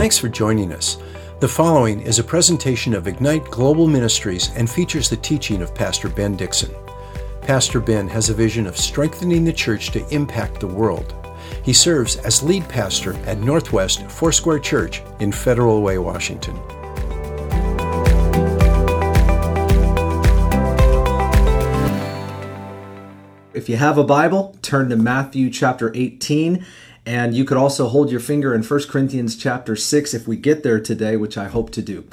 Thanks for joining us. The following is a presentation of Ignite Global Ministries and features the teaching of Pastor Ben Dixon. Pastor Ben has a vision of strengthening the church to impact the world. He serves as lead pastor at Northwest Foursquare Church in Federal Way, Washington. If you have a Bible, turn to Matthew chapter 18 and you could also hold your finger in 1 Corinthians chapter 6 if we get there today, which I hope to do.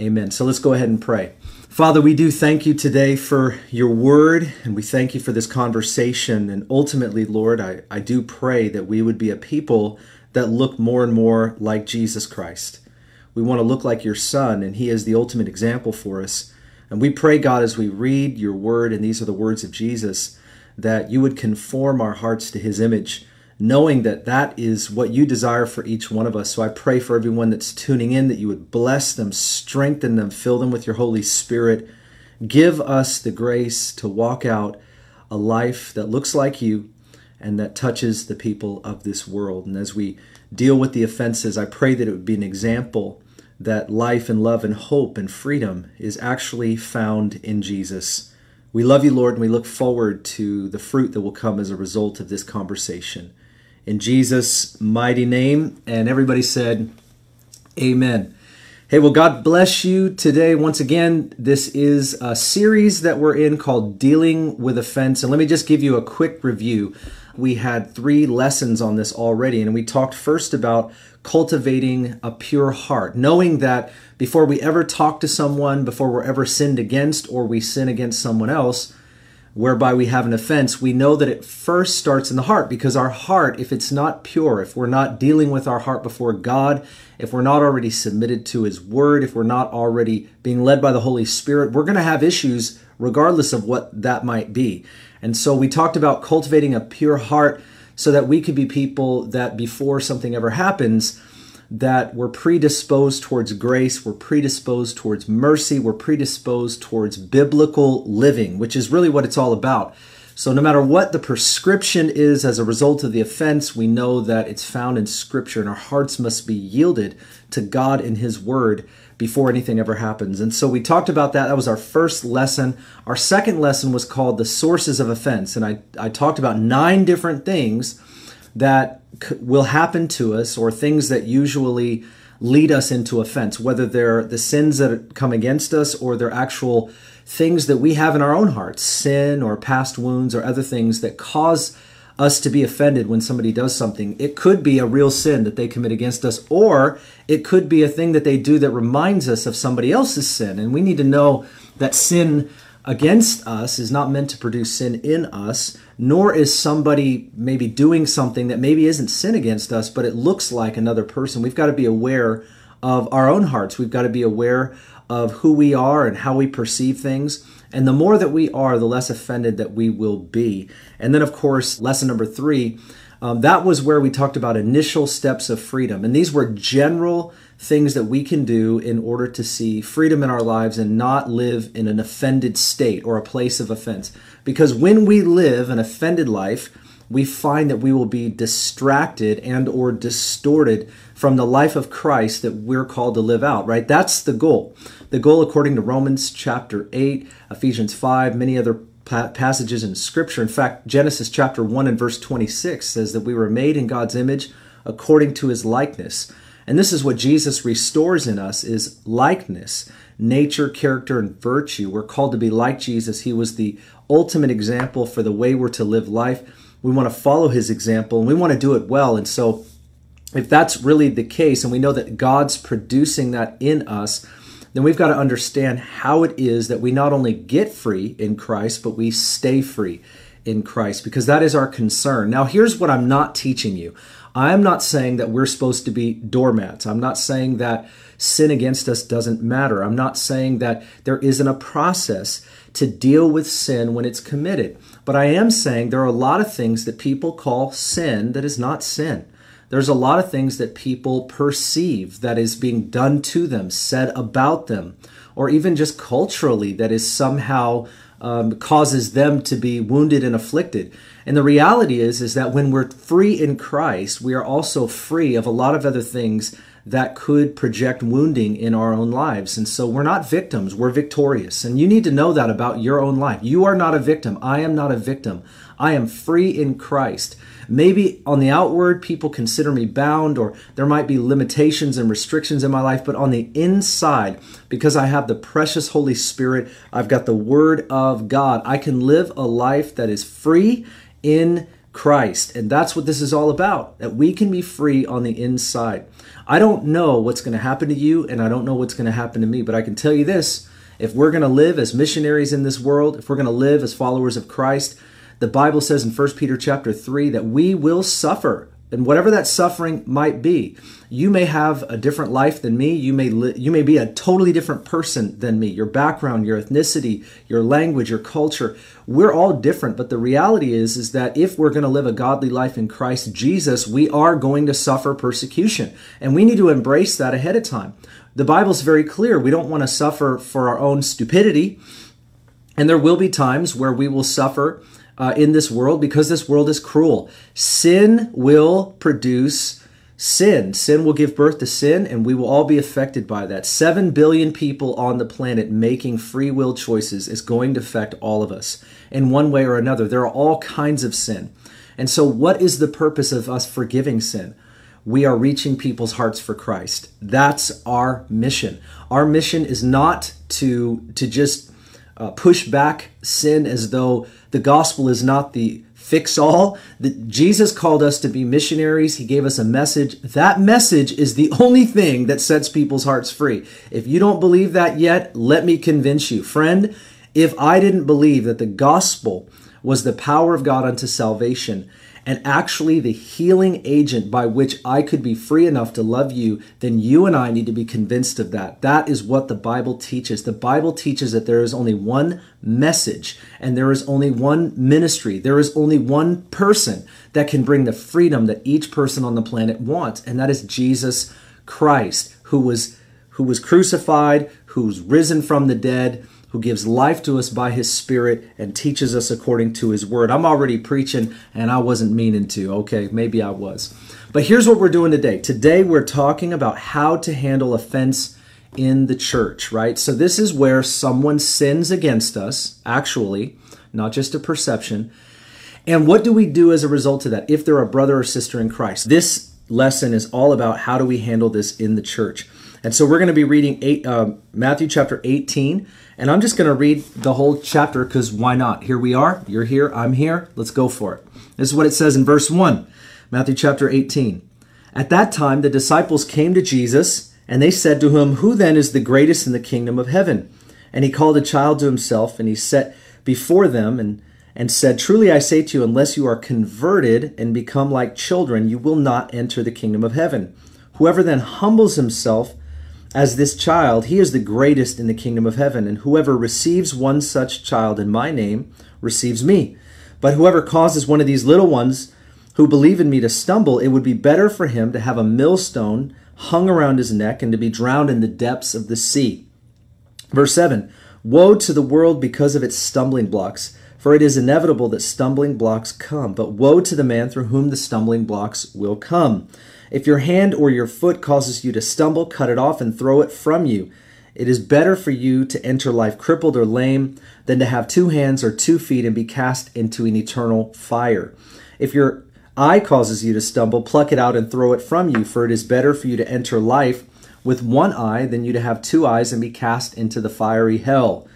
Amen. So let's go ahead and pray. Father, we do thank you today for your word, and we thank you for this conversation. And ultimately, Lord, I, I do pray that we would be a people that look more and more like Jesus Christ. We want to look like your Son, and He is the ultimate example for us. And we pray, God, as we read your word, and these are the words of Jesus, that you would conform our hearts to His image knowing that that is what you desire for each one of us. So I pray for everyone that's tuning in that you would bless them, strengthen them, fill them with your Holy Spirit. Give us the grace to walk out a life that looks like you and that touches the people of this world. And as we deal with the offenses, I pray that it would be an example that life and love and hope and freedom is actually found in Jesus. We love you, Lord, and we look forward to the fruit that will come as a result of this conversation in Jesus' mighty name. And everybody said, Amen. Hey, well, God bless you today. Once again, this is a series that we're in called Dealing with Offense. And let me just give you a quick review. We had three lessons on this already, and we talked first about cultivating a pure heart, knowing that before we ever talk to someone, before we're ever sinned against or we sin against someone else, whereby we have an offense, we know that it first starts in the heart because our heart, if it's not pure, if we're not dealing with our heart before God, if we're not already submitted to His Word, if we're not already being led by the Holy Spirit, we're going to have issues regardless of what that might be. And so we talked about cultivating a pure heart so that we could be people that before something ever happens, that we're predisposed towards grace, we're predisposed towards mercy, we're predisposed towards biblical living, which is really what it's all about. So, no matter what the prescription is as a result of the offense, we know that it's found in Scripture, and our hearts must be yielded to God and His Word before anything ever happens. And so, we talked about that. That was our first lesson. Our second lesson was called The Sources of Offense. And I, I talked about nine different things that will happen to us or things that usually lead us into offense, whether they're the sins that come against us or they're actual things that we have in our own hearts, sin or past wounds or other things that cause us to be offended when somebody does something. It could be a real sin that they commit against us, or it could be a thing that they do that reminds us of somebody else's sin. And we need to know that sin against us is not meant to produce sin in us, nor is somebody maybe doing something that maybe isn't sin against us, but it looks like another person. We've got to be aware of our own hearts. We've got to be aware of who we are and how we perceive things. And the more that we are, the less offended that we will be. And then, of course, lesson number three, um, that was where we talked about initial steps of freedom. And these were general things that we can do in order to see freedom in our lives and not live in an offended state or a place of offense. Because when we live an offended life, we find that we will be distracted and or distorted from the life of Christ that we're called to live out, right? That's the goal. The goal according to Romans chapter 8, Ephesians 5, many other passages in scripture. In fact, Genesis chapter 1 and verse 26 says that we were made in God's image according to his likeness. And this is what Jesus restores in us is likeness, nature, character, and virtue. We're called to be like Jesus. He was the ultimate example for the way we're to live life. We want to follow his example and we want to do it well. And so, if that's really the case, and we know that God's producing that in us, then we've got to understand how it is that we not only get free in Christ, but we stay free in Christ, because that is our concern. Now, here's what I'm not teaching you I'm not saying that we're supposed to be doormats. I'm not saying that sin against us doesn't matter. I'm not saying that there isn't a process to deal with sin when it's committed. But I am saying there are a lot of things that people call sin that is not sin. There's a lot of things that people perceive that is being done to them, said about them, or even just culturally that is somehow um, causes them to be wounded and afflicted. And the reality is, is that when we're free in Christ, we are also free of a lot of other things that could project wounding in our own lives. And so we're not victims, we're victorious. And you need to know that about your own life. You are not a victim. I am not a victim. I am free in Christ. Maybe on the outward, people consider me bound, or there might be limitations and restrictions in my life, but on the inside, because I have the precious Holy Spirit, I've got the Word of God, I can live a life that is free in Christ. And that's what this is all about that we can be free on the inside. I don't know what's going to happen to you, and I don't know what's going to happen to me, but I can tell you this if we're going to live as missionaries in this world, if we're going to live as followers of Christ, the Bible says in 1 Peter chapter 3 that we will suffer and whatever that suffering might be you may have a different life than me. You may li- you may be a totally different person than me. Your background your ethnicity your language your culture we're all different. But the reality is is that if we're going to live a godly life in Christ Jesus we are going to suffer persecution and we need to embrace that ahead of time. The bible's very clear. We don't want to suffer for our own stupidity and there will be times where we will suffer uh, in this world because this world is cruel. Sin will produce sin. Sin will give birth to sin, and we will all be affected by that. Seven billion people on the planet making free will choices is going to affect all of us in one way or another. There are all kinds of sin. And so, what is the purpose of us forgiving sin? We are reaching people's hearts for Christ. That's our mission. Our mission is not to, to just uh, push back sin as though the gospel is not the fix all. That Jesus called us to be missionaries. He gave us a message. That message is the only thing that sets people's hearts free. If you don't believe that yet, let me convince you. Friend, if I didn't believe that the gospel was the power of God unto salvation, and actually the healing agent by which I could be free enough to love you, then you and I need to be convinced of that. That is what the Bible teaches. The Bible teaches that there is only one message and there is only one ministry. There is only one person that can bring the freedom that each person on the planet wants, and that is Jesus Christ, who was who was crucified, who's risen from the dead who gives life to us by his spirit and teaches us according to his word. I'm already preaching and I wasn't meaning to. Okay, maybe I was. But here's what we're doing today. Today we're talking about how to handle offense in the church, right? So this is where someone sins against us, actually, not just a perception. And what do we do as a result of that if they're a brother or sister in Christ? This lesson is all about how do we handle this in the church. And so we're going to be reading eight, uh, Matthew chapter 18 and I'm just going to read the whole chapter because why not? Here we are. You're here. I'm here. Let's go for it. This is what it says in verse 1, Matthew chapter 18. At that time, the disciples came to Jesus, and they said to him, Who then is the greatest in the kingdom of heaven? And he called a child to himself, and he set before them, and, and said, Truly I say to you, unless you are converted and become like children, you will not enter the kingdom of heaven. Whoever then humbles himself as this child, he is the greatest in the kingdom of heaven, and whoever receives one such child in my name receives me. But whoever causes one of these little ones who believe in me to stumble, it would be better for him to have a millstone hung around his neck and to be drowned in the depths of the sea. Verse 7 Woe to the world because of its stumbling blocks, for it is inevitable that stumbling blocks come, but woe to the man through whom the stumbling blocks will come. If your hand or your foot causes you to stumble, cut it off and throw it from you. It is better for you to enter life crippled or lame than to have two hands or two feet and be cast into an eternal fire. If your eye causes you to stumble, pluck it out and throw it from you, for it is better for you to enter life with one eye than you to have two eyes and be cast into the fiery hell.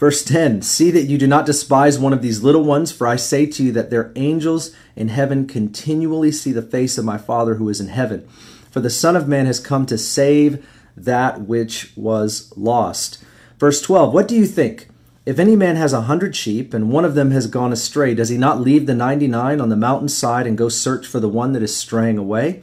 Verse 10 See that you do not despise one of these little ones, for I say to you that their angels in heaven continually see the face of my Father who is in heaven. For the Son of Man has come to save that which was lost. Verse 12 What do you think? If any man has a hundred sheep, and one of them has gone astray, does he not leave the ninety nine on the mountainside and go search for the one that is straying away?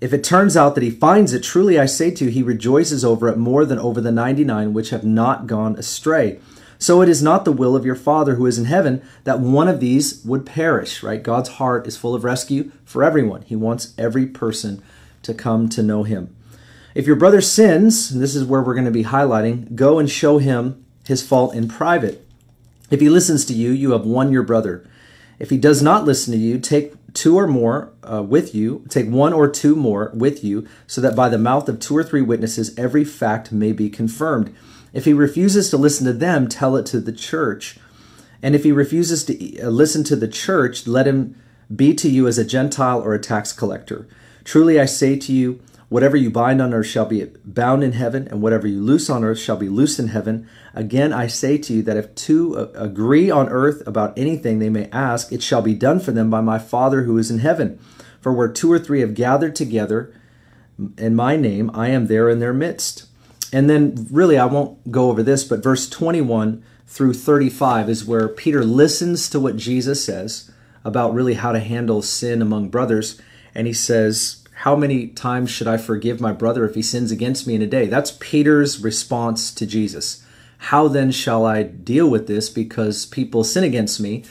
If it turns out that he finds it, truly I say to you, he rejoices over it more than over the ninety nine which have not gone astray. So it is not the will of your Father who is in heaven that one of these would perish, right? God's heart is full of rescue for everyone. He wants every person to come to know him. If your brother sins, and this is where we're going to be highlighting, go and show him his fault in private. If he listens to you, you have won your brother. If he does not listen to you, take two or more uh, with you, take one or two more with you, so that by the mouth of two or three witnesses every fact may be confirmed. If he refuses to listen to them, tell it to the church. And if he refuses to uh, listen to the church, let him be to you as a Gentile or a tax collector. Truly I say to you, whatever you bind on earth shall be bound in heaven, and whatever you loose on earth shall be loosed in heaven. Again, I say to you that if two uh, agree on earth about anything they may ask, it shall be done for them by my Father who is in heaven. For where two or three have gathered together in my name, I am there in their midst. And then, really, I won't go over this, but verse 21 through 35 is where Peter listens to what Jesus says about really how to handle sin among brothers. And he says, How many times should I forgive my brother if he sins against me in a day? That's Peter's response to Jesus. How then shall I deal with this? Because people sin against me.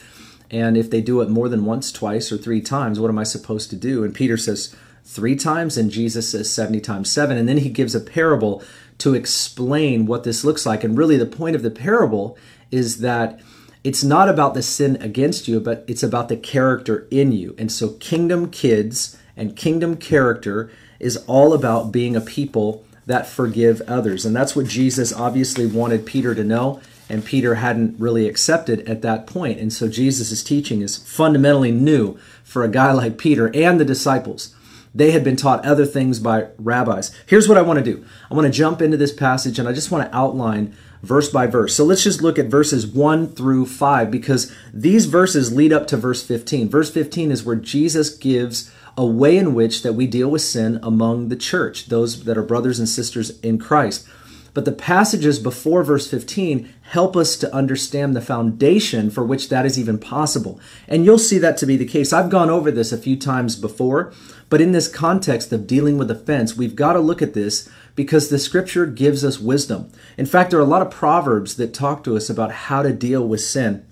And if they do it more than once, twice, or three times, what am I supposed to do? And Peter says, Three times, and Jesus says 70 times seven. And then he gives a parable to explain what this looks like. And really, the point of the parable is that it's not about the sin against you, but it's about the character in you. And so, kingdom kids and kingdom character is all about being a people that forgive others. And that's what Jesus obviously wanted Peter to know, and Peter hadn't really accepted at that point. And so, Jesus' teaching is fundamentally new for a guy like Peter and the disciples. They had been taught other things by rabbis. Here's what I want to do I want to jump into this passage and I just want to outline verse by verse. So let's just look at verses 1 through 5 because these verses lead up to verse 15. Verse 15 is where Jesus gives a way in which that we deal with sin among the church, those that are brothers and sisters in Christ. But the passages before verse 15 help us to understand the foundation for which that is even possible. And you'll see that to be the case. I've gone over this a few times before, but in this context of dealing with offense, we've got to look at this because the scripture gives us wisdom. In fact, there are a lot of proverbs that talk to us about how to deal with sin.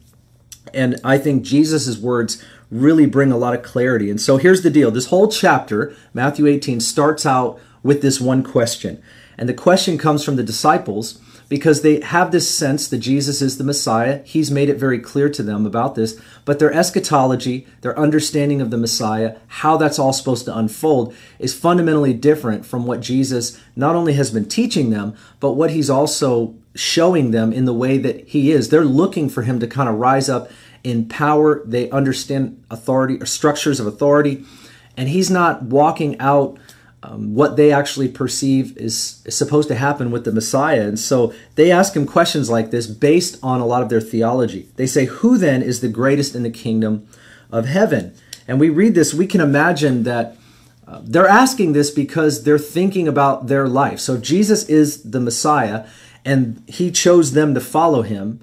And I think Jesus' words really bring a lot of clarity. And so here's the deal this whole chapter, Matthew 18, starts out with this one question. And the question comes from the disciples because they have this sense that Jesus is the Messiah. He's made it very clear to them about this. But their eschatology, their understanding of the Messiah, how that's all supposed to unfold, is fundamentally different from what Jesus not only has been teaching them, but what he's also showing them in the way that he is. They're looking for him to kind of rise up in power. They understand authority or structures of authority. And he's not walking out um, what they actually perceive is, is, supposed to happen with the Messiah. And so they ask him questions like this based on a lot of their theology. They say, Who then is the greatest in the kingdom of heaven? And we read this, we can imagine that uh, they're asking this because they're thinking about their life. So Jesus is the Messiah, and he chose them to follow him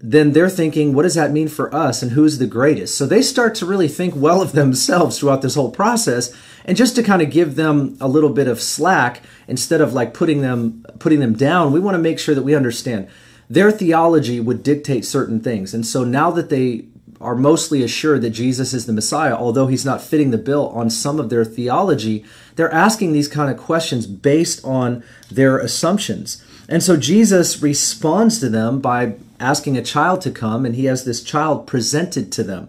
then they're thinking, what does that mean for us and who's the greatest? So they start to really think well of themselves throughout this whole process. And just to kind of give them a little bit of slack, instead of like putting them putting them down, we want to make sure that we understand their theology would dictate certain things. And so now that they are mostly assured that Jesus is the Messiah, although he's not fitting the bill on some of their theology, they're asking these kind of questions based on their assumptions. And so Jesus responds to them by asking a child to come, and he has this child presented to them.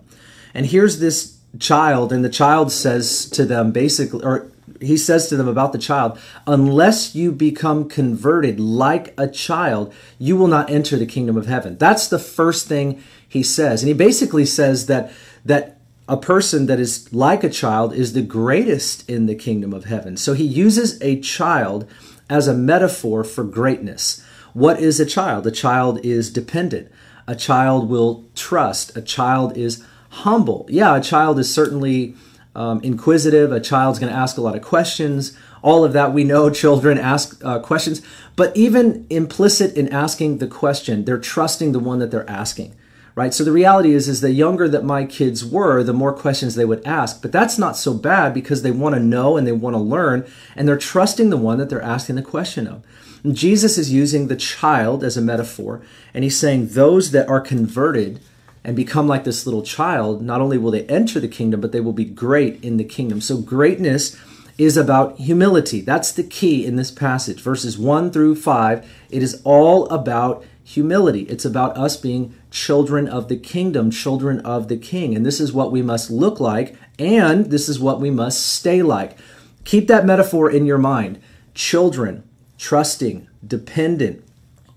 And here's this child, and the child says to them basically, or he says to them about the child, unless you become converted like a child, you will not enter the kingdom of heaven. That's the first thing he says. And he basically says that that a person that is like a child is the greatest in the kingdom of heaven. So he uses a child as a metaphor for greatness. What is a child? A child is dependent. A child will trust. A child is humble. Yeah, a child is certainly um, inquisitive. A child's going to ask a lot of questions. All of that we know children ask uh, questions. But even implicit in asking the question, they're trusting the one that they're asking right so the reality is is the younger that my kids were the more questions they would ask but that's not so bad because they want to know and they want to learn and they're trusting the one that they're asking the question of and jesus is using the child as a metaphor and he's saying those that are converted and become like this little child not only will they enter the kingdom but they will be great in the kingdom so greatness is about humility that's the key in this passage verses 1 through 5 it is all about humility. It's about us being children of the kingdom, children of the king. And this is what we must look like, and this is what we must stay like. Keep that metaphor in your mind. Children, trusting, dependent.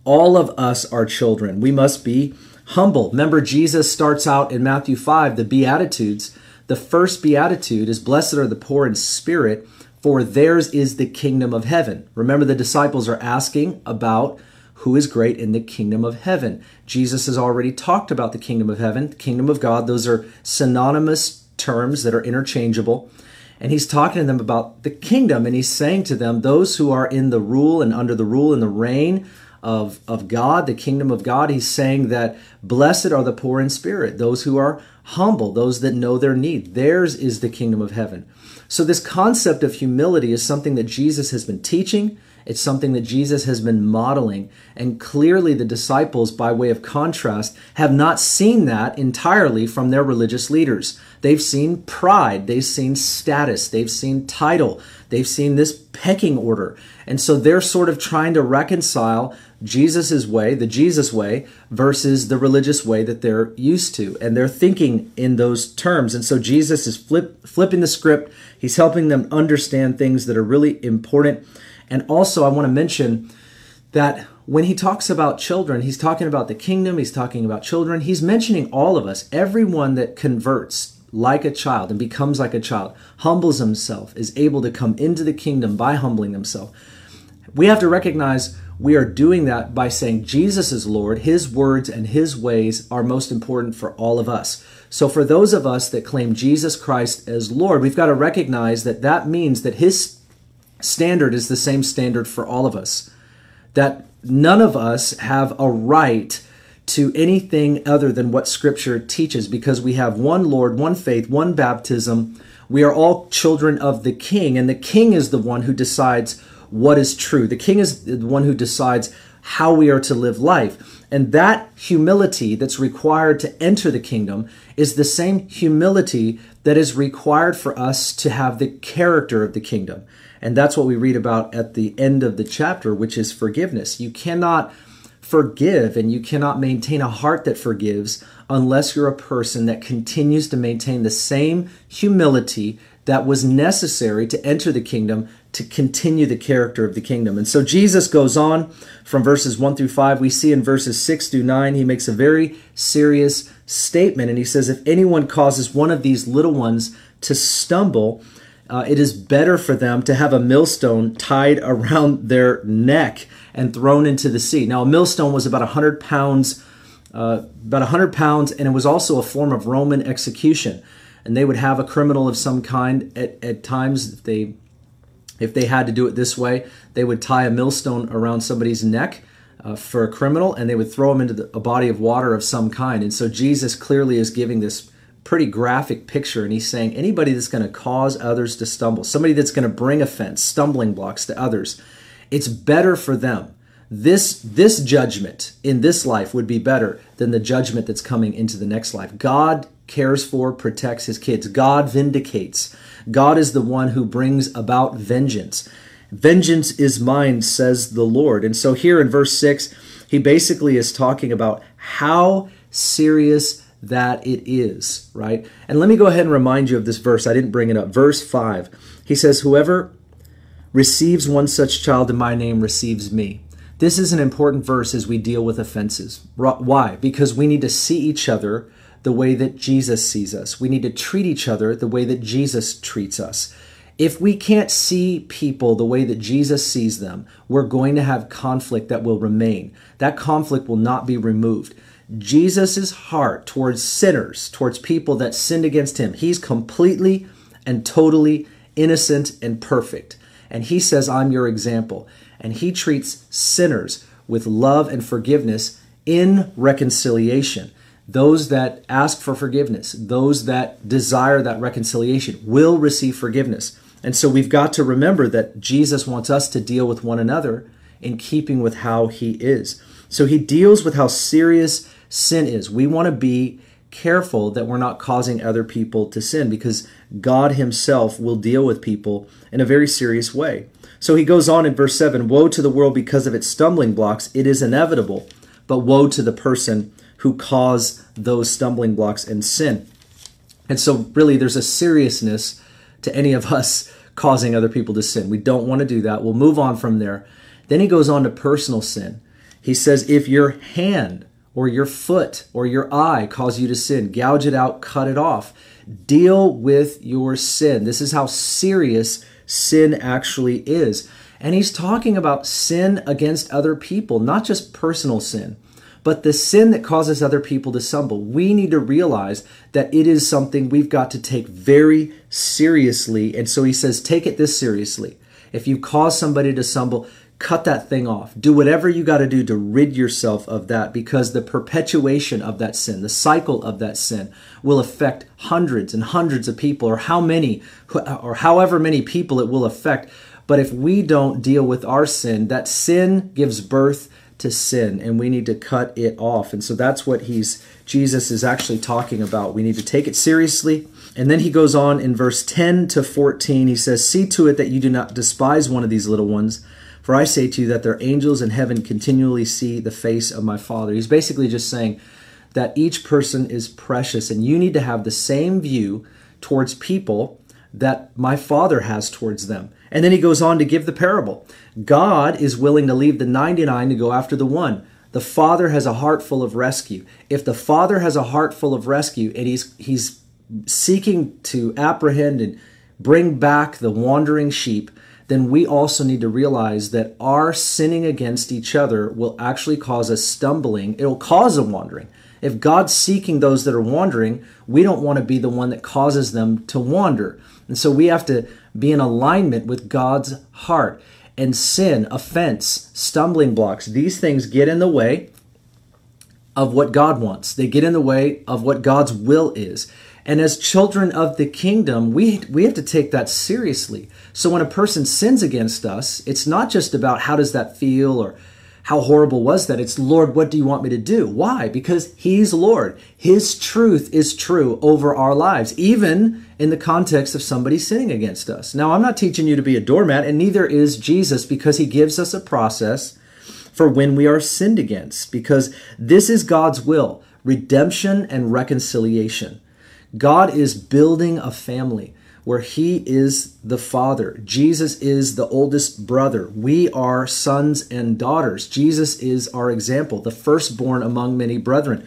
All of us are children. We must be humble. Remember, Jesus starts out in Matthew 5, the Beatitudes. The first Beatitude is Blessed are the poor in spirit, for theirs is the kingdom of heaven. Remember, the disciples are asking about who is great in the kingdom of heaven. Jesus has already talked about the kingdom of heaven, the kingdom of God. Those are synonymous terms that are interchangeable. And he's talking to them about the kingdom, and he's saying to them, those who are in the rule and under the rule and the reign of, of God, the kingdom of God, he's saying that blessed are the poor in spirit, those who are humble, those that know their need. Theirs is the kingdom of heaven. So, this concept of humility is something that Jesus has been teaching. It's something that Jesus has been modeling. And clearly, the disciples, by way of contrast, have not seen that entirely from their religious leaders. They've seen pride, they've seen status, they've seen title, they've seen this pecking order. And so they're sort of trying to reconcile Jesus' way, the Jesus way, versus the religious way that they're used to. And they're thinking in those terms. And so Jesus is flip, flipping the script. He's helping them understand things that are really important and also, I want to mention that when he talks about children, he's talking about the kingdom, he's talking about children, he's mentioning all of us, everyone that converts like a child and becomes like a child, humbles himself, is able to come into the kingdom by humbling himself. We have to recognize we are doing that by saying Jesus is Lord, his words and his ways are most important for all of us. So, for those of us that claim Jesus Christ as Lord, we've got to recognize that that means that his standard is the same standard for all of us. That none of us have a right to anything other than what Scripture teaches because we have one Lord, one faith, one baptism. We are all children of the King, and the King is the one who decides what is true. The King is the one who decides how we are to live life. And that humility that's required to enter the kingdom is the same humility that is required for us to have the character of the kingdom. And that's what we read about at the end of the chapter, which is forgiveness. You cannot forgive and you cannot maintain a heart that forgives unless you're a person that continues to maintain the same humility that was necessary to enter the kingdom to continue the character of the kingdom. And so Jesus goes on from verses 1 through 5. We see in verses 6 through 9, he makes a very serious statement. And he says, If anyone causes one of these little ones to stumble, uh, it is better for them to have a millstone tied around their neck and thrown into the sea. Now, a millstone was about 100 pounds, uh, about 100 pounds, and it was also a form of Roman execution. And they would have a criminal of some kind at, at times they if they had to do it this way, they would tie a millstone around somebody's neck uh, for a criminal and they would throw him into the, a body of water of some kind. And so Jesus clearly is giving this pretty graphic picture and he's saying anybody that's going to cause others to stumble somebody that's going to bring offense stumbling blocks to others it's better for them this this judgment in this life would be better than the judgment that's coming into the next life god cares for protects his kids god vindicates god is the one who brings about vengeance vengeance is mine says the lord and so here in verse 6 he basically is talking about how serious that it is, right? And let me go ahead and remind you of this verse. I didn't bring it up. Verse 5. He says, Whoever receives one such child in my name receives me. This is an important verse as we deal with offenses. Why? Because we need to see each other the way that Jesus sees us. We need to treat each other the way that Jesus treats us. If we can't see people the way that Jesus sees them, we're going to have conflict that will remain. That conflict will not be removed. Jesus' heart towards sinners, towards people that sinned against him, he's completely and totally innocent and perfect. And he says, I'm your example. And he treats sinners with love and forgiveness in reconciliation. Those that ask for forgiveness, those that desire that reconciliation, will receive forgiveness. And so we've got to remember that Jesus wants us to deal with one another in keeping with how he is. So he deals with how serious sin is. We want to be careful that we're not causing other people to sin because God Himself will deal with people in a very serious way. So he goes on in verse 7 Woe to the world because of its stumbling blocks, it is inevitable. but woe to the person who cause those stumbling blocks and sin. And so, really, there's a seriousness to any of us causing other people to sin. We don't want to do that. We'll move on from there. Then he goes on to personal sin. He says, if your hand or your foot or your eye cause you to sin, gouge it out, cut it off. Deal with your sin. This is how serious sin actually is. And he's talking about sin against other people, not just personal sin, but the sin that causes other people to stumble. We need to realize that it is something we've got to take very seriously. And so he says, take it this seriously. If you cause somebody to stumble, cut that thing off. Do whatever you got to do to rid yourself of that because the perpetuation of that sin, the cycle of that sin, will affect hundreds and hundreds of people, or how many, or however many people it will affect. But if we don't deal with our sin, that sin gives birth to sin and we need to cut it off. And so that's what he's Jesus is actually talking about. We need to take it seriously. And then he goes on in verse 10 to 14. He says, "See to it that you do not despise one of these little ones." For I say to you that their angels in heaven continually see the face of my Father. He's basically just saying that each person is precious, and you need to have the same view towards people that my Father has towards them. And then he goes on to give the parable. God is willing to leave the 99 to go after the one. The Father has a heart full of rescue. If the Father has a heart full of rescue and he's he's seeking to apprehend and bring back the wandering sheep, then we also need to realize that our sinning against each other will actually cause us stumbling. It'll cause a wandering. If God's seeking those that are wandering, we don't want to be the one that causes them to wander. And so we have to be in alignment with God's heart. And sin, offense, stumbling blocks, these things get in the way of what God wants. They get in the way of what God's will is. And as children of the kingdom, we, we have to take that seriously. So when a person sins against us, it's not just about how does that feel or how horrible was that? It's Lord, what do you want me to do? Why? Because He's Lord. His truth is true over our lives, even in the context of somebody sinning against us. Now, I'm not teaching you to be a doormat, and neither is Jesus because He gives us a process for when we are sinned against, because this is God's will redemption and reconciliation. God is building a family where he is the father. Jesus is the oldest brother. We are sons and daughters. Jesus is our example, the firstborn among many brethren.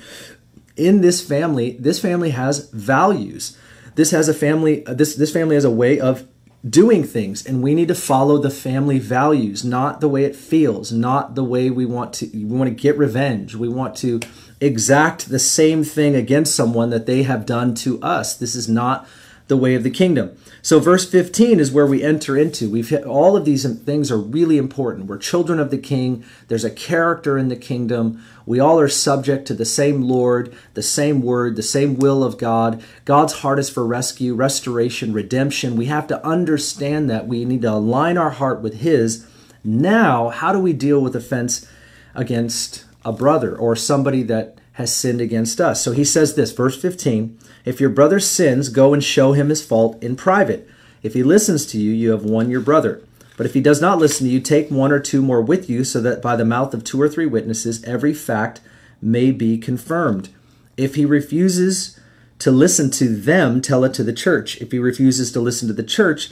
In this family, this family has values. This has a family this this family has a way of doing things and we need to follow the family values, not the way it feels, not the way we want to we want to get revenge. We want to exact the same thing against someone that they have done to us. This is not the way of the kingdom. So, verse 15 is where we enter into. We've hit all of these things are really important. We're children of the king. There's a character in the kingdom. We all are subject to the same Lord, the same word, the same will of God. God's heart is for rescue, restoration, redemption. We have to understand that. We need to align our heart with His. Now, how do we deal with offense against a brother or somebody that has sinned against us. So he says this, verse 15 If your brother sins, go and show him his fault in private. If he listens to you, you have won your brother. But if he does not listen to you, take one or two more with you, so that by the mouth of two or three witnesses every fact may be confirmed. If he refuses to listen to them, tell it to the church. If he refuses to listen to the church,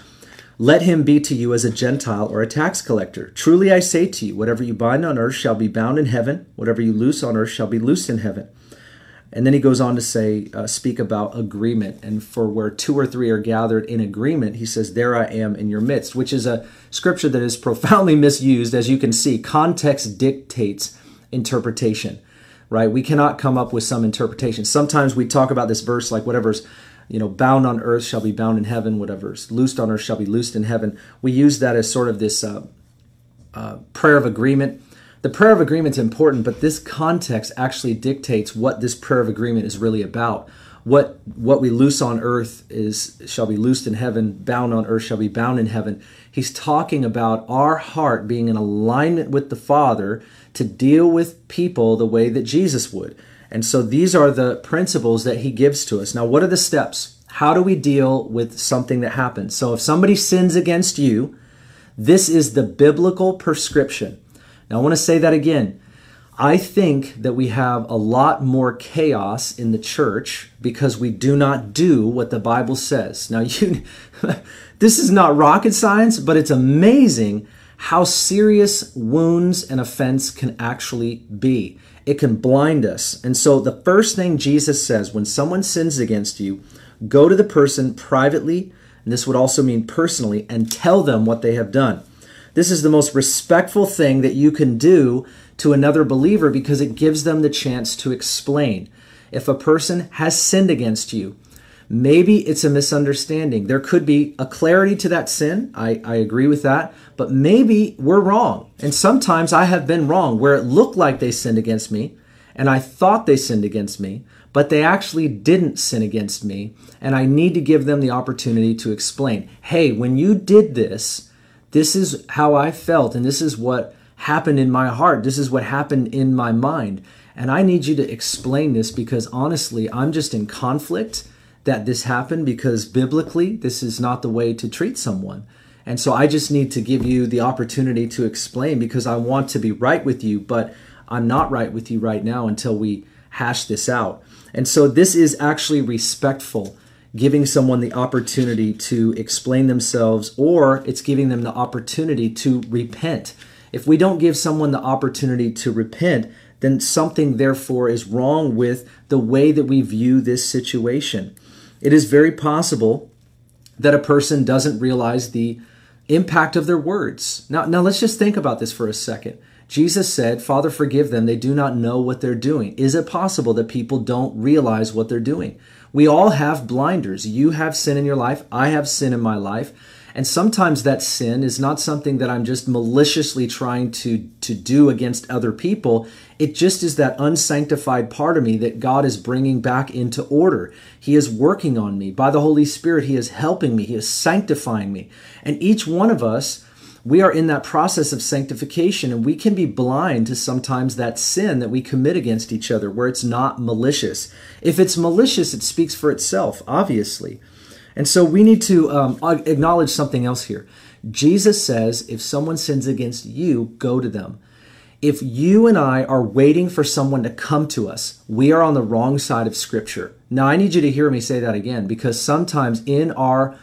let him be to you as a Gentile or a tax collector. Truly I say to you, whatever you bind on earth shall be bound in heaven, whatever you loose on earth shall be loosed in heaven. And then he goes on to say, uh, speak about agreement. And for where two or three are gathered in agreement, he says, There I am in your midst, which is a scripture that is profoundly misused. As you can see, context dictates interpretation, right? We cannot come up with some interpretation. Sometimes we talk about this verse like whatever's you know, bound on earth shall be bound in heaven, whatever's loosed on earth shall be loosed in heaven. We use that as sort of this uh, uh, prayer of agreement. The prayer of agreement is important, but this context actually dictates what this prayer of agreement is really about. What what we loose on earth is shall be loosed in heaven, bound on earth shall be bound in heaven. He's talking about our heart being in alignment with the Father to deal with people the way that Jesus would. And so these are the principles that he gives to us. Now, what are the steps? How do we deal with something that happens? So if somebody sins against you, this is the biblical prescription. Now, I want to say that again. I think that we have a lot more chaos in the church because we do not do what the Bible says. Now, you, this is not rocket science, but it's amazing how serious wounds and offense can actually be. It can blind us. And so, the first thing Jesus says when someone sins against you, go to the person privately, and this would also mean personally, and tell them what they have done. This is the most respectful thing that you can do to another believer because it gives them the chance to explain. If a person has sinned against you, maybe it's a misunderstanding. There could be a clarity to that sin. I, I agree with that. But maybe we're wrong. And sometimes I have been wrong where it looked like they sinned against me and I thought they sinned against me, but they actually didn't sin against me. And I need to give them the opportunity to explain hey, when you did this, this is how I felt and this is what happened in my heart. This is what happened in my mind. And I need you to explain this because honestly, I'm just in conflict that this happened because biblically, this is not the way to treat someone. And so I just need to give you the opportunity to explain because I want to be right with you, but I'm not right with you right now until we hash this out. And so this is actually respectful, giving someone the opportunity to explain themselves, or it's giving them the opportunity to repent. If we don't give someone the opportunity to repent, then something therefore is wrong with the way that we view this situation. It is very possible that a person doesn't realize the impact of their words. Now, now let's just think about this for a second. Jesus said, Father, forgive them. They do not know what they're doing. Is it possible that people don't realize what they're doing? We all have blinders. You have sin in your life. I have sin in my life. And sometimes that sin is not something that I'm just maliciously trying to, to do against other people. It just is that unsanctified part of me that God is bringing back into order. He is working on me. By the Holy Spirit, He is helping me. He is sanctifying me. And each one of us, we are in that process of sanctification and we can be blind to sometimes that sin that we commit against each other where it's not malicious. If it's malicious, it speaks for itself, obviously. And so we need to um, acknowledge something else here. Jesus says, if someone sins against you, go to them. If you and I are waiting for someone to come to us, we are on the wrong side of Scripture. Now, I need you to hear me say that again because sometimes in our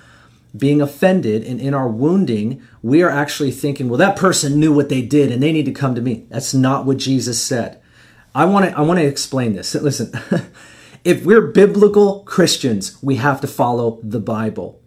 being offended and in our wounding, we are actually thinking, well, that person knew what they did and they need to come to me. That's not what Jesus said. I want to I want to explain this. Listen. If we're biblical Christians, we have to follow the Bible.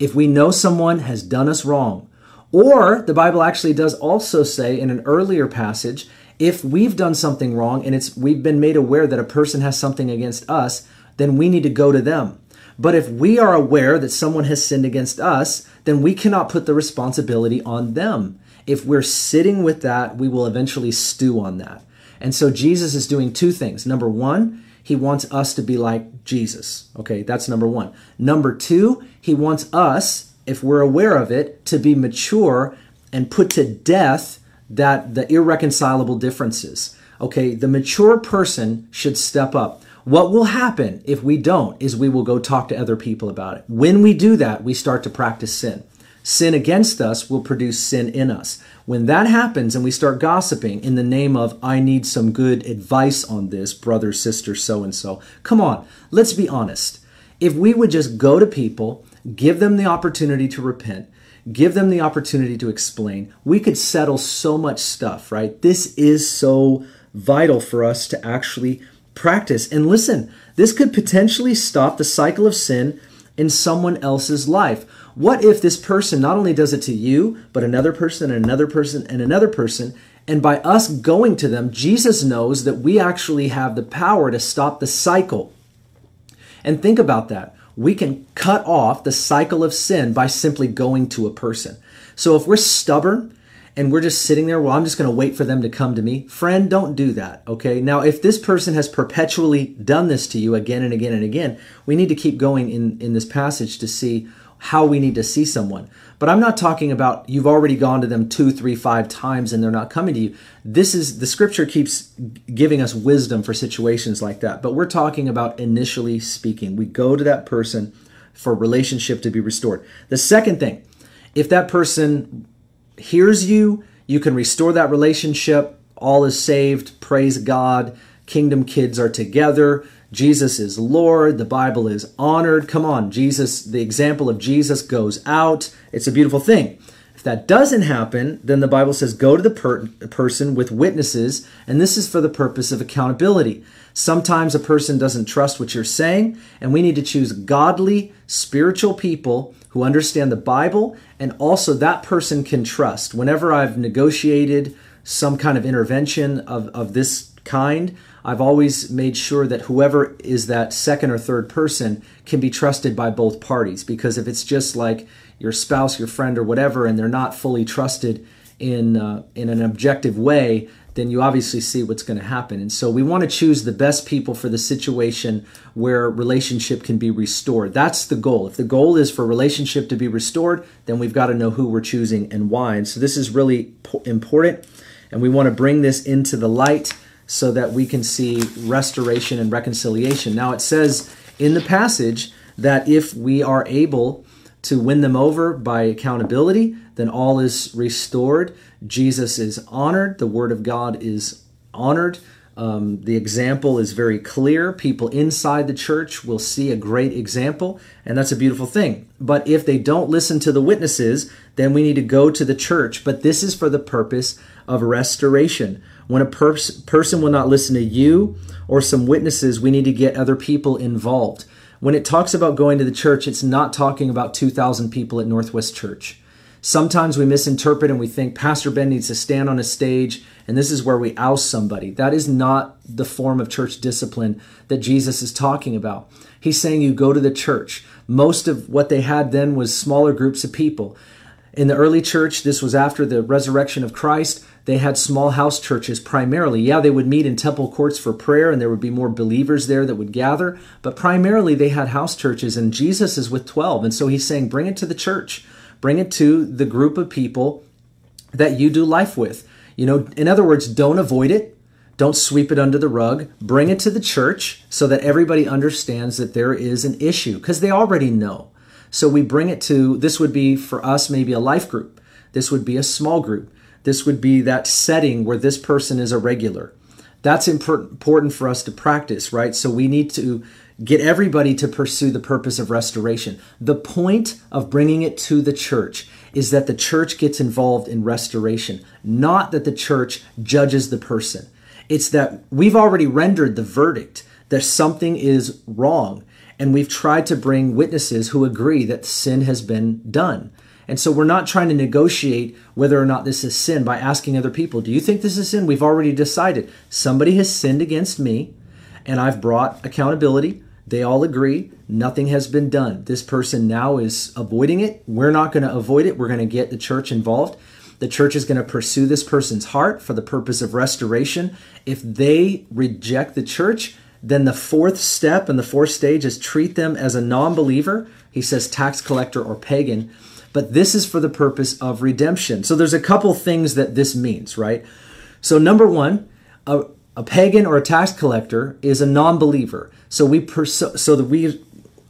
If we know someone has done us wrong, or the Bible actually does also say in an earlier passage, if we've done something wrong and it's we've been made aware that a person has something against us, then we need to go to them. But if we are aware that someone has sinned against us, then we cannot put the responsibility on them. If we're sitting with that, we will eventually stew on that. And so Jesus is doing two things. Number one, he wants us to be like Jesus. Okay, that's number one. Number two, he wants us, if we're aware of it, to be mature and put to death that the irreconcilable differences. Okay, the mature person should step up. What will happen if we don't is we will go talk to other people about it. When we do that, we start to practice sin. Sin against us will produce sin in us. When that happens and we start gossiping in the name of, I need some good advice on this, brother, sister, so and so, come on, let's be honest. If we would just go to people, give them the opportunity to repent, give them the opportunity to explain, we could settle so much stuff, right? This is so vital for us to actually practice. And listen, this could potentially stop the cycle of sin in someone else's life. What if this person not only does it to you, but another person and another person and another person? And by us going to them, Jesus knows that we actually have the power to stop the cycle. And think about that. We can cut off the cycle of sin by simply going to a person. So if we're stubborn and we're just sitting there, well, I'm just going to wait for them to come to me. Friend, don't do that. Okay. Now, if this person has perpetually done this to you again and again and again, we need to keep going in, in this passage to see how we need to see someone. But I'm not talking about you've already gone to them two, three, five times and they're not coming to you. This is the scripture keeps giving us wisdom for situations like that. But we're talking about initially speaking. We go to that person for relationship to be restored. The second thing, if that person hears you, you can restore that relationship all is saved, praise God, kingdom kids are together, Jesus is Lord, the Bible is honored. Come on, Jesus, the example of Jesus goes out. It's a beautiful thing. If that doesn't happen, then the Bible says go to the per- person with witnesses, and this is for the purpose of accountability. Sometimes a person doesn't trust what you're saying, and we need to choose godly, spiritual people who understand the Bible, and also that person can trust. Whenever I've negotiated some kind of intervention of, of this kind, I've always made sure that whoever is that second or third person can be trusted by both parties. Because if it's just like your spouse, your friend, or whatever, and they're not fully trusted in uh, in an objective way, then you obviously see what's going to happen. And so we want to choose the best people for the situation where relationship can be restored. That's the goal. If the goal is for relationship to be restored, then we've got to know who we're choosing and why. And so this is really important, and we want to bring this into the light so that we can see restoration and reconciliation. Now it says in the passage that if we are able to win them over by accountability, then all is restored. Jesus is honored. The Word of God is honored. Um, the example is very clear. People inside the church will see a great example, and that's a beautiful thing. But if they don't listen to the witnesses, then we need to go to the church. But this is for the purpose of restoration. When a pers- person will not listen to you or some witnesses, we need to get other people involved. When it talks about going to the church, it's not talking about 2,000 people at Northwest Church. Sometimes we misinterpret and we think Pastor Ben needs to stand on a stage and this is where we oust somebody. That is not the form of church discipline that Jesus is talking about. He's saying you go to the church. Most of what they had then was smaller groups of people. In the early church, this was after the resurrection of Christ. They had small house churches primarily. Yeah, they would meet in temple courts for prayer and there would be more believers there that would gather, but primarily they had house churches and Jesus is with 12. And so he's saying, bring it to the church. Bring it to the group of people that you do life with. You know, in other words, don't avoid it. Don't sweep it under the rug. Bring it to the church so that everybody understands that there is an issue because they already know. So we bring it to this would be for us maybe a life group. This would be a small group. This would be that setting where this person is a regular. That's important for us to practice, right? So we need to get everybody to pursue the purpose of restoration. The point of bringing it to the church is that the church gets involved in restoration, not that the church judges the person. It's that we've already rendered the verdict that something is wrong, and we've tried to bring witnesses who agree that sin has been done. And so we're not trying to negotiate whether or not this is sin by asking other people, Do you think this is sin? We've already decided somebody has sinned against me and I've brought accountability. They all agree nothing has been done. This person now is avoiding it. We're not going to avoid it. We're going to get the church involved. The church is going to pursue this person's heart for the purpose of restoration. If they reject the church, then the fourth step and the fourth stage is treat them as a non believer. He says tax collector or pagan. But this is for the purpose of redemption. So there's a couple things that this means, right? So, number one, a, a pagan or a tax collector is a non-believer. So we pursue, so that we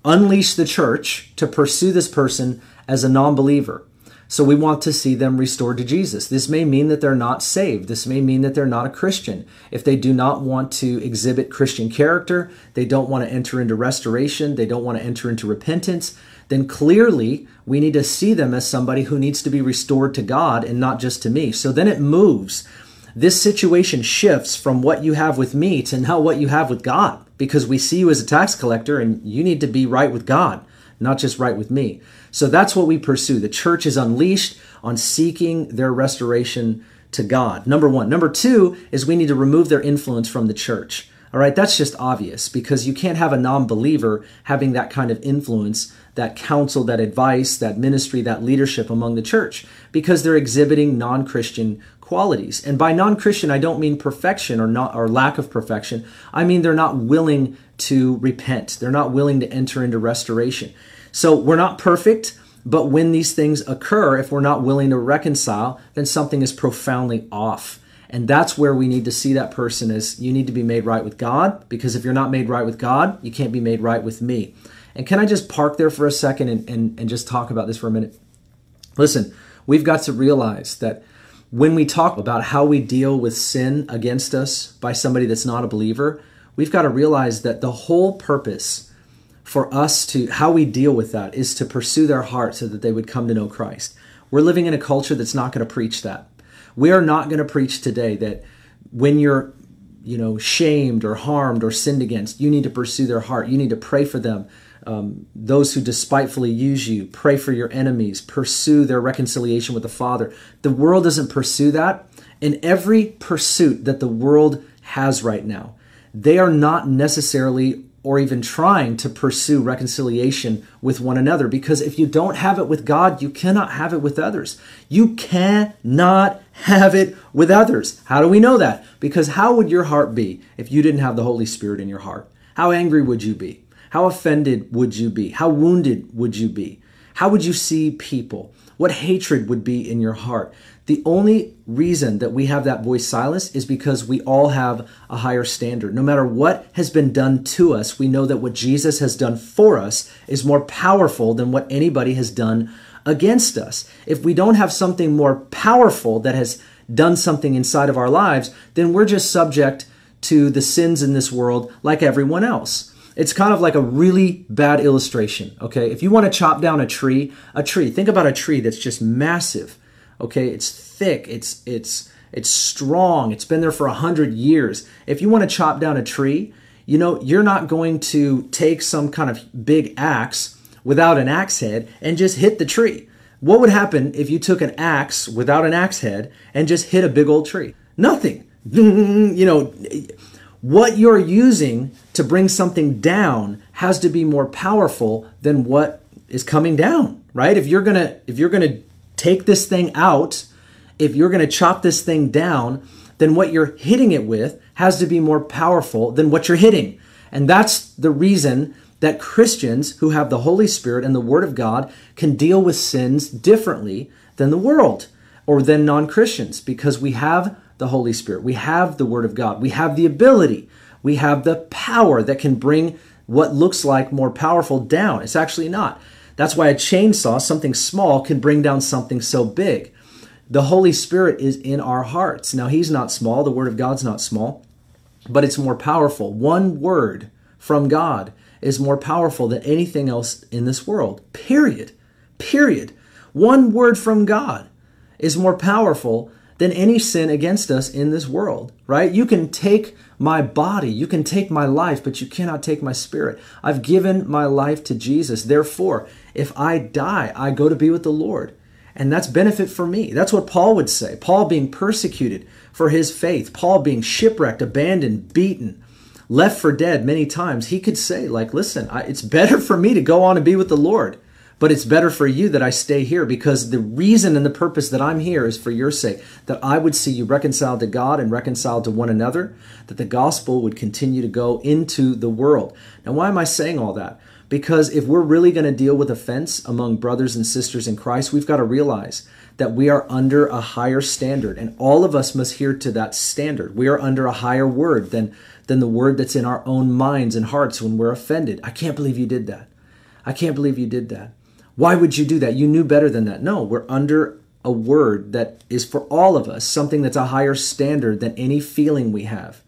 unleash the church to pursue this person as a non-believer. So we want to see them restored to Jesus. This may mean that they're not saved. This may mean that they're not a Christian. If they do not want to exhibit Christian character, they don't want to enter into restoration, they don't want to enter into repentance, then clearly we need to see them as somebody who needs to be restored to God and not just to me. So then it moves this situation shifts from what you have with me to now what you have with God because we see you as a tax collector and you need to be right with God, not just right with me. So that's what we pursue. The church is unleashed on seeking their restoration to God. Number one. Number two is we need to remove their influence from the church. All right, that's just obvious because you can't have a non believer having that kind of influence, that counsel, that advice, that ministry, that leadership among the church because they're exhibiting non Christian qualities. And by non-Christian, I don't mean perfection or not or lack of perfection. I mean they're not willing to repent. They're not willing to enter into restoration. So we're not perfect, but when these things occur, if we're not willing to reconcile, then something is profoundly off. And that's where we need to see that person as you need to be made right with God, because if you're not made right with God, you can't be made right with me. And can I just park there for a second and, and, and just talk about this for a minute? Listen, we've got to realize that when we talk about how we deal with sin against us by somebody that's not a believer, we've got to realize that the whole purpose for us to how we deal with that is to pursue their heart so that they would come to know Christ. We're living in a culture that's not going to preach that. We are not going to preach today that when you're you know shamed or harmed or sinned against, you need to pursue their heart. You need to pray for them. Um, those who despitefully use you, pray for your enemies, pursue their reconciliation with the Father. The world doesn't pursue that. In every pursuit that the world has right now, they are not necessarily or even trying to pursue reconciliation with one another because if you don't have it with God, you cannot have it with others. You cannot have it with others. How do we know that? Because how would your heart be if you didn't have the Holy Spirit in your heart? How angry would you be? How offended would you be? How wounded would you be? How would you see people? What hatred would be in your heart? The only reason that we have that voice silenced is because we all have a higher standard. No matter what has been done to us, we know that what Jesus has done for us is more powerful than what anybody has done against us. If we don't have something more powerful that has done something inside of our lives, then we're just subject to the sins in this world like everyone else. It's kind of like a really bad illustration, okay? If you want to chop down a tree, a tree, think about a tree that's just massive, okay? It's thick, it's it's it's strong, it's been there for a hundred years. If you want to chop down a tree, you know, you're not going to take some kind of big axe without an axe head and just hit the tree. What would happen if you took an axe without an axe head and just hit a big old tree? Nothing. you know, what you're using to bring something down has to be more powerful than what is coming down, right? If you're going to if you're going to take this thing out, if you're going to chop this thing down, then what you're hitting it with has to be more powerful than what you're hitting. And that's the reason that Christians who have the Holy Spirit and the Word of God can deal with sins differently than the world or than non Christians because we have the Holy Spirit. We have the Word of God. We have the ability. We have the power that can bring what looks like more powerful down. It's actually not. That's why a chainsaw, something small, can bring down something so big. The Holy Spirit is in our hearts. Now, He's not small. The Word of God's not small, but it's more powerful. One word from God is more powerful than anything else in this world. Period. Period. One word from God is more powerful than any sin against us in this world, right? You can take my body, you can take my life, but you cannot take my spirit. I've given my life to Jesus. Therefore, if I die, I go to be with the Lord. And that's benefit for me. That's what Paul would say. Paul being persecuted for his faith, Paul being shipwrecked, abandoned, beaten, left for dead many times. He could say, like, listen, I, it's better for me to go on and be with the Lord but it's better for you that I stay here because the reason and the purpose that I'm here is for your sake, that I would see you reconciled to God and reconciled to one another, that the gospel would continue to go into the world. Now, why am I saying all that? Because if we're really going to deal with offense among brothers and sisters in Christ, we've got to realize that we are under a higher standard, and all of us must hear to that standard. We are under a higher word than, than the word that's in our own minds and hearts when we're offended. I can't believe you did that. I can't believe you did that. Why would you do that? You knew better than that. No, we're under a word that is for all of us, something that's a higher standard than any feeling we have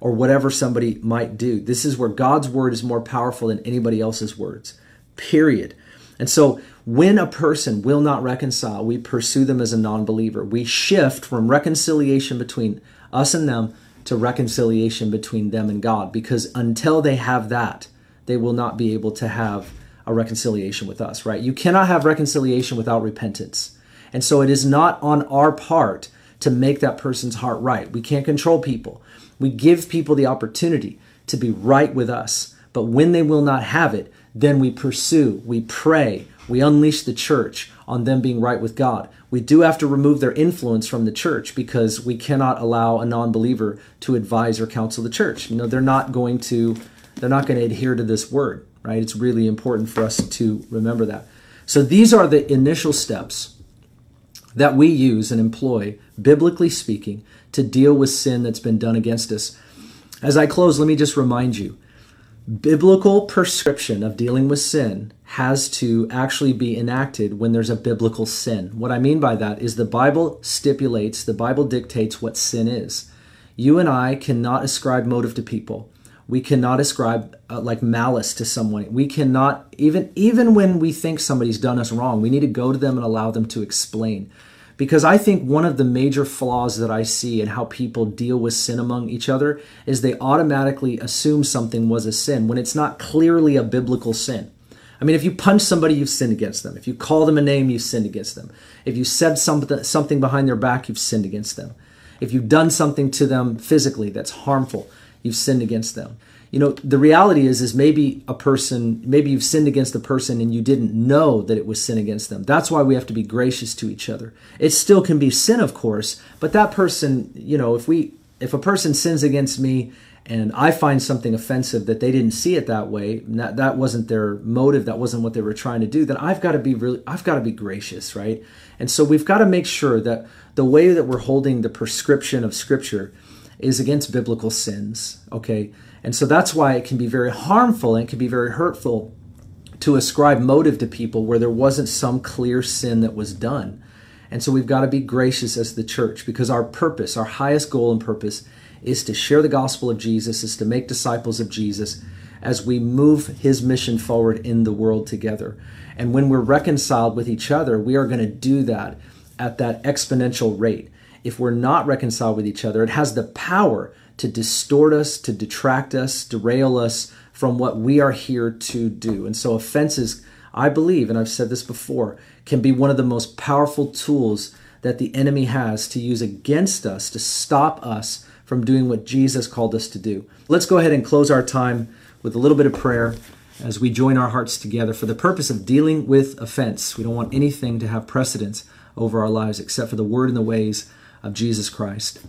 or whatever somebody might do. This is where God's word is more powerful than anybody else's words, period. And so when a person will not reconcile, we pursue them as a non believer. We shift from reconciliation between us and them to reconciliation between them and God because until they have that, they will not be able to have a reconciliation with us, right? You cannot have reconciliation without repentance. And so it is not on our part to make that person's heart right. We can't control people. We give people the opportunity to be right with us. But when they will not have it, then we pursue, we pray, we unleash the church on them being right with God. We do have to remove their influence from the church because we cannot allow a non-believer to advise or counsel the church. You know, they're not going to they're not going to adhere to this word right? It's really important for us to remember that. So these are the initial steps that we use and employ, biblically speaking, to deal with sin that's been done against us. As I close, let me just remind you biblical prescription of dealing with sin has to actually be enacted when there's a biblical sin. What I mean by that is the Bible stipulates, the Bible dictates what sin is. You and I cannot ascribe motive to people. We cannot ascribe uh, like malice to someone. We cannot even even when we think somebody's done us wrong, we need to go to them and allow them to explain. Because I think one of the major flaws that I see in how people deal with sin among each other is they automatically assume something was a sin when it's not clearly a biblical sin. I mean, if you punch somebody, you've sinned against them. If you call them a name, you've sinned against them. If you said something, something behind their back, you've sinned against them. If you've done something to them physically that's harmful, you've sinned against them. You know the reality is is maybe a person maybe you've sinned against a person and you didn't know that it was sin against them. That's why we have to be gracious to each other. It still can be sin of course but that person you know if we if a person sins against me and i find something offensive that they didn't see it that way that, that wasn't their motive that wasn't what they were trying to do then i've got to be really i've got to be gracious right? And so we've got to make sure that the way that we're holding the prescription of scripture is against biblical sins okay and so that's why it can be very harmful and it can be very hurtful to ascribe motive to people where there wasn't some clear sin that was done. And so we've got to be gracious as the church because our purpose, our highest goal and purpose, is to share the gospel of Jesus, is to make disciples of Jesus as we move his mission forward in the world together. And when we're reconciled with each other, we are going to do that at that exponential rate. If we're not reconciled with each other, it has the power to distort us, to detract us, derail us from what we are here to do. And so, offenses, I believe, and I've said this before, can be one of the most powerful tools that the enemy has to use against us to stop us from doing what Jesus called us to do. Let's go ahead and close our time with a little bit of prayer as we join our hearts together for the purpose of dealing with offense. We don't want anything to have precedence over our lives except for the word and the ways of Jesus Christ.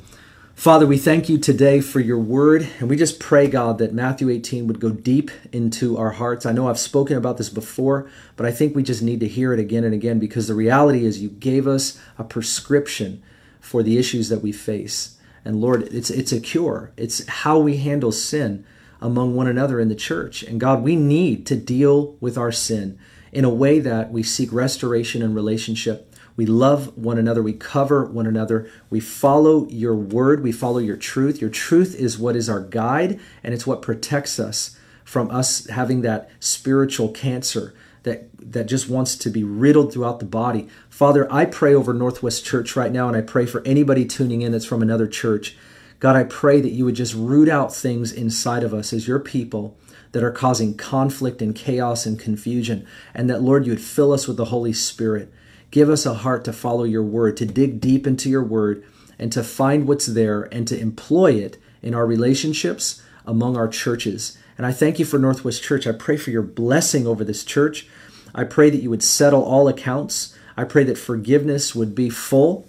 Father, we thank you today for your word, and we just pray, God, that Matthew 18 would go deep into our hearts. I know I've spoken about this before, but I think we just need to hear it again and again because the reality is you gave us a prescription for the issues that we face. And Lord, it's, it's a cure, it's how we handle sin among one another in the church. And God, we need to deal with our sin in a way that we seek restoration and relationship we love one another. We cover one another. We follow your word. We follow your truth. Your truth is what is our guide, and it's what protects us from us having that spiritual cancer that, that just wants to be riddled throughout the body. Father, I pray over Northwest Church right now, and I pray for anybody tuning in that's from another church. God, I pray that you would just root out things inside of us as your people that are causing conflict and chaos and confusion, and that, Lord, you would fill us with the Holy Spirit. Give us a heart to follow your word, to dig deep into your word, and to find what's there and to employ it in our relationships among our churches. And I thank you for Northwest Church. I pray for your blessing over this church. I pray that you would settle all accounts. I pray that forgiveness would be full.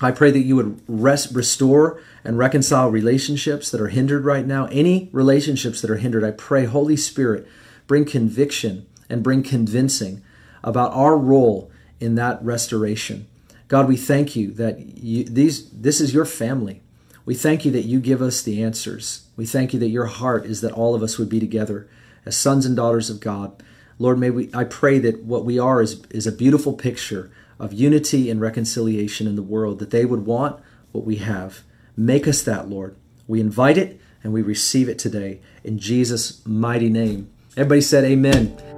I pray that you would rest, restore and reconcile relationships that are hindered right now. Any relationships that are hindered, I pray, Holy Spirit, bring conviction and bring convincing about our role in that restoration. God, we thank you that you, these this is your family. We thank you that you give us the answers. We thank you that your heart is that all of us would be together as sons and daughters of God. Lord, may we I pray that what we are is, is a beautiful picture of unity and reconciliation in the world, that they would want what we have. Make us that, Lord. We invite it and we receive it today in Jesus' mighty name. Everybody said, Amen.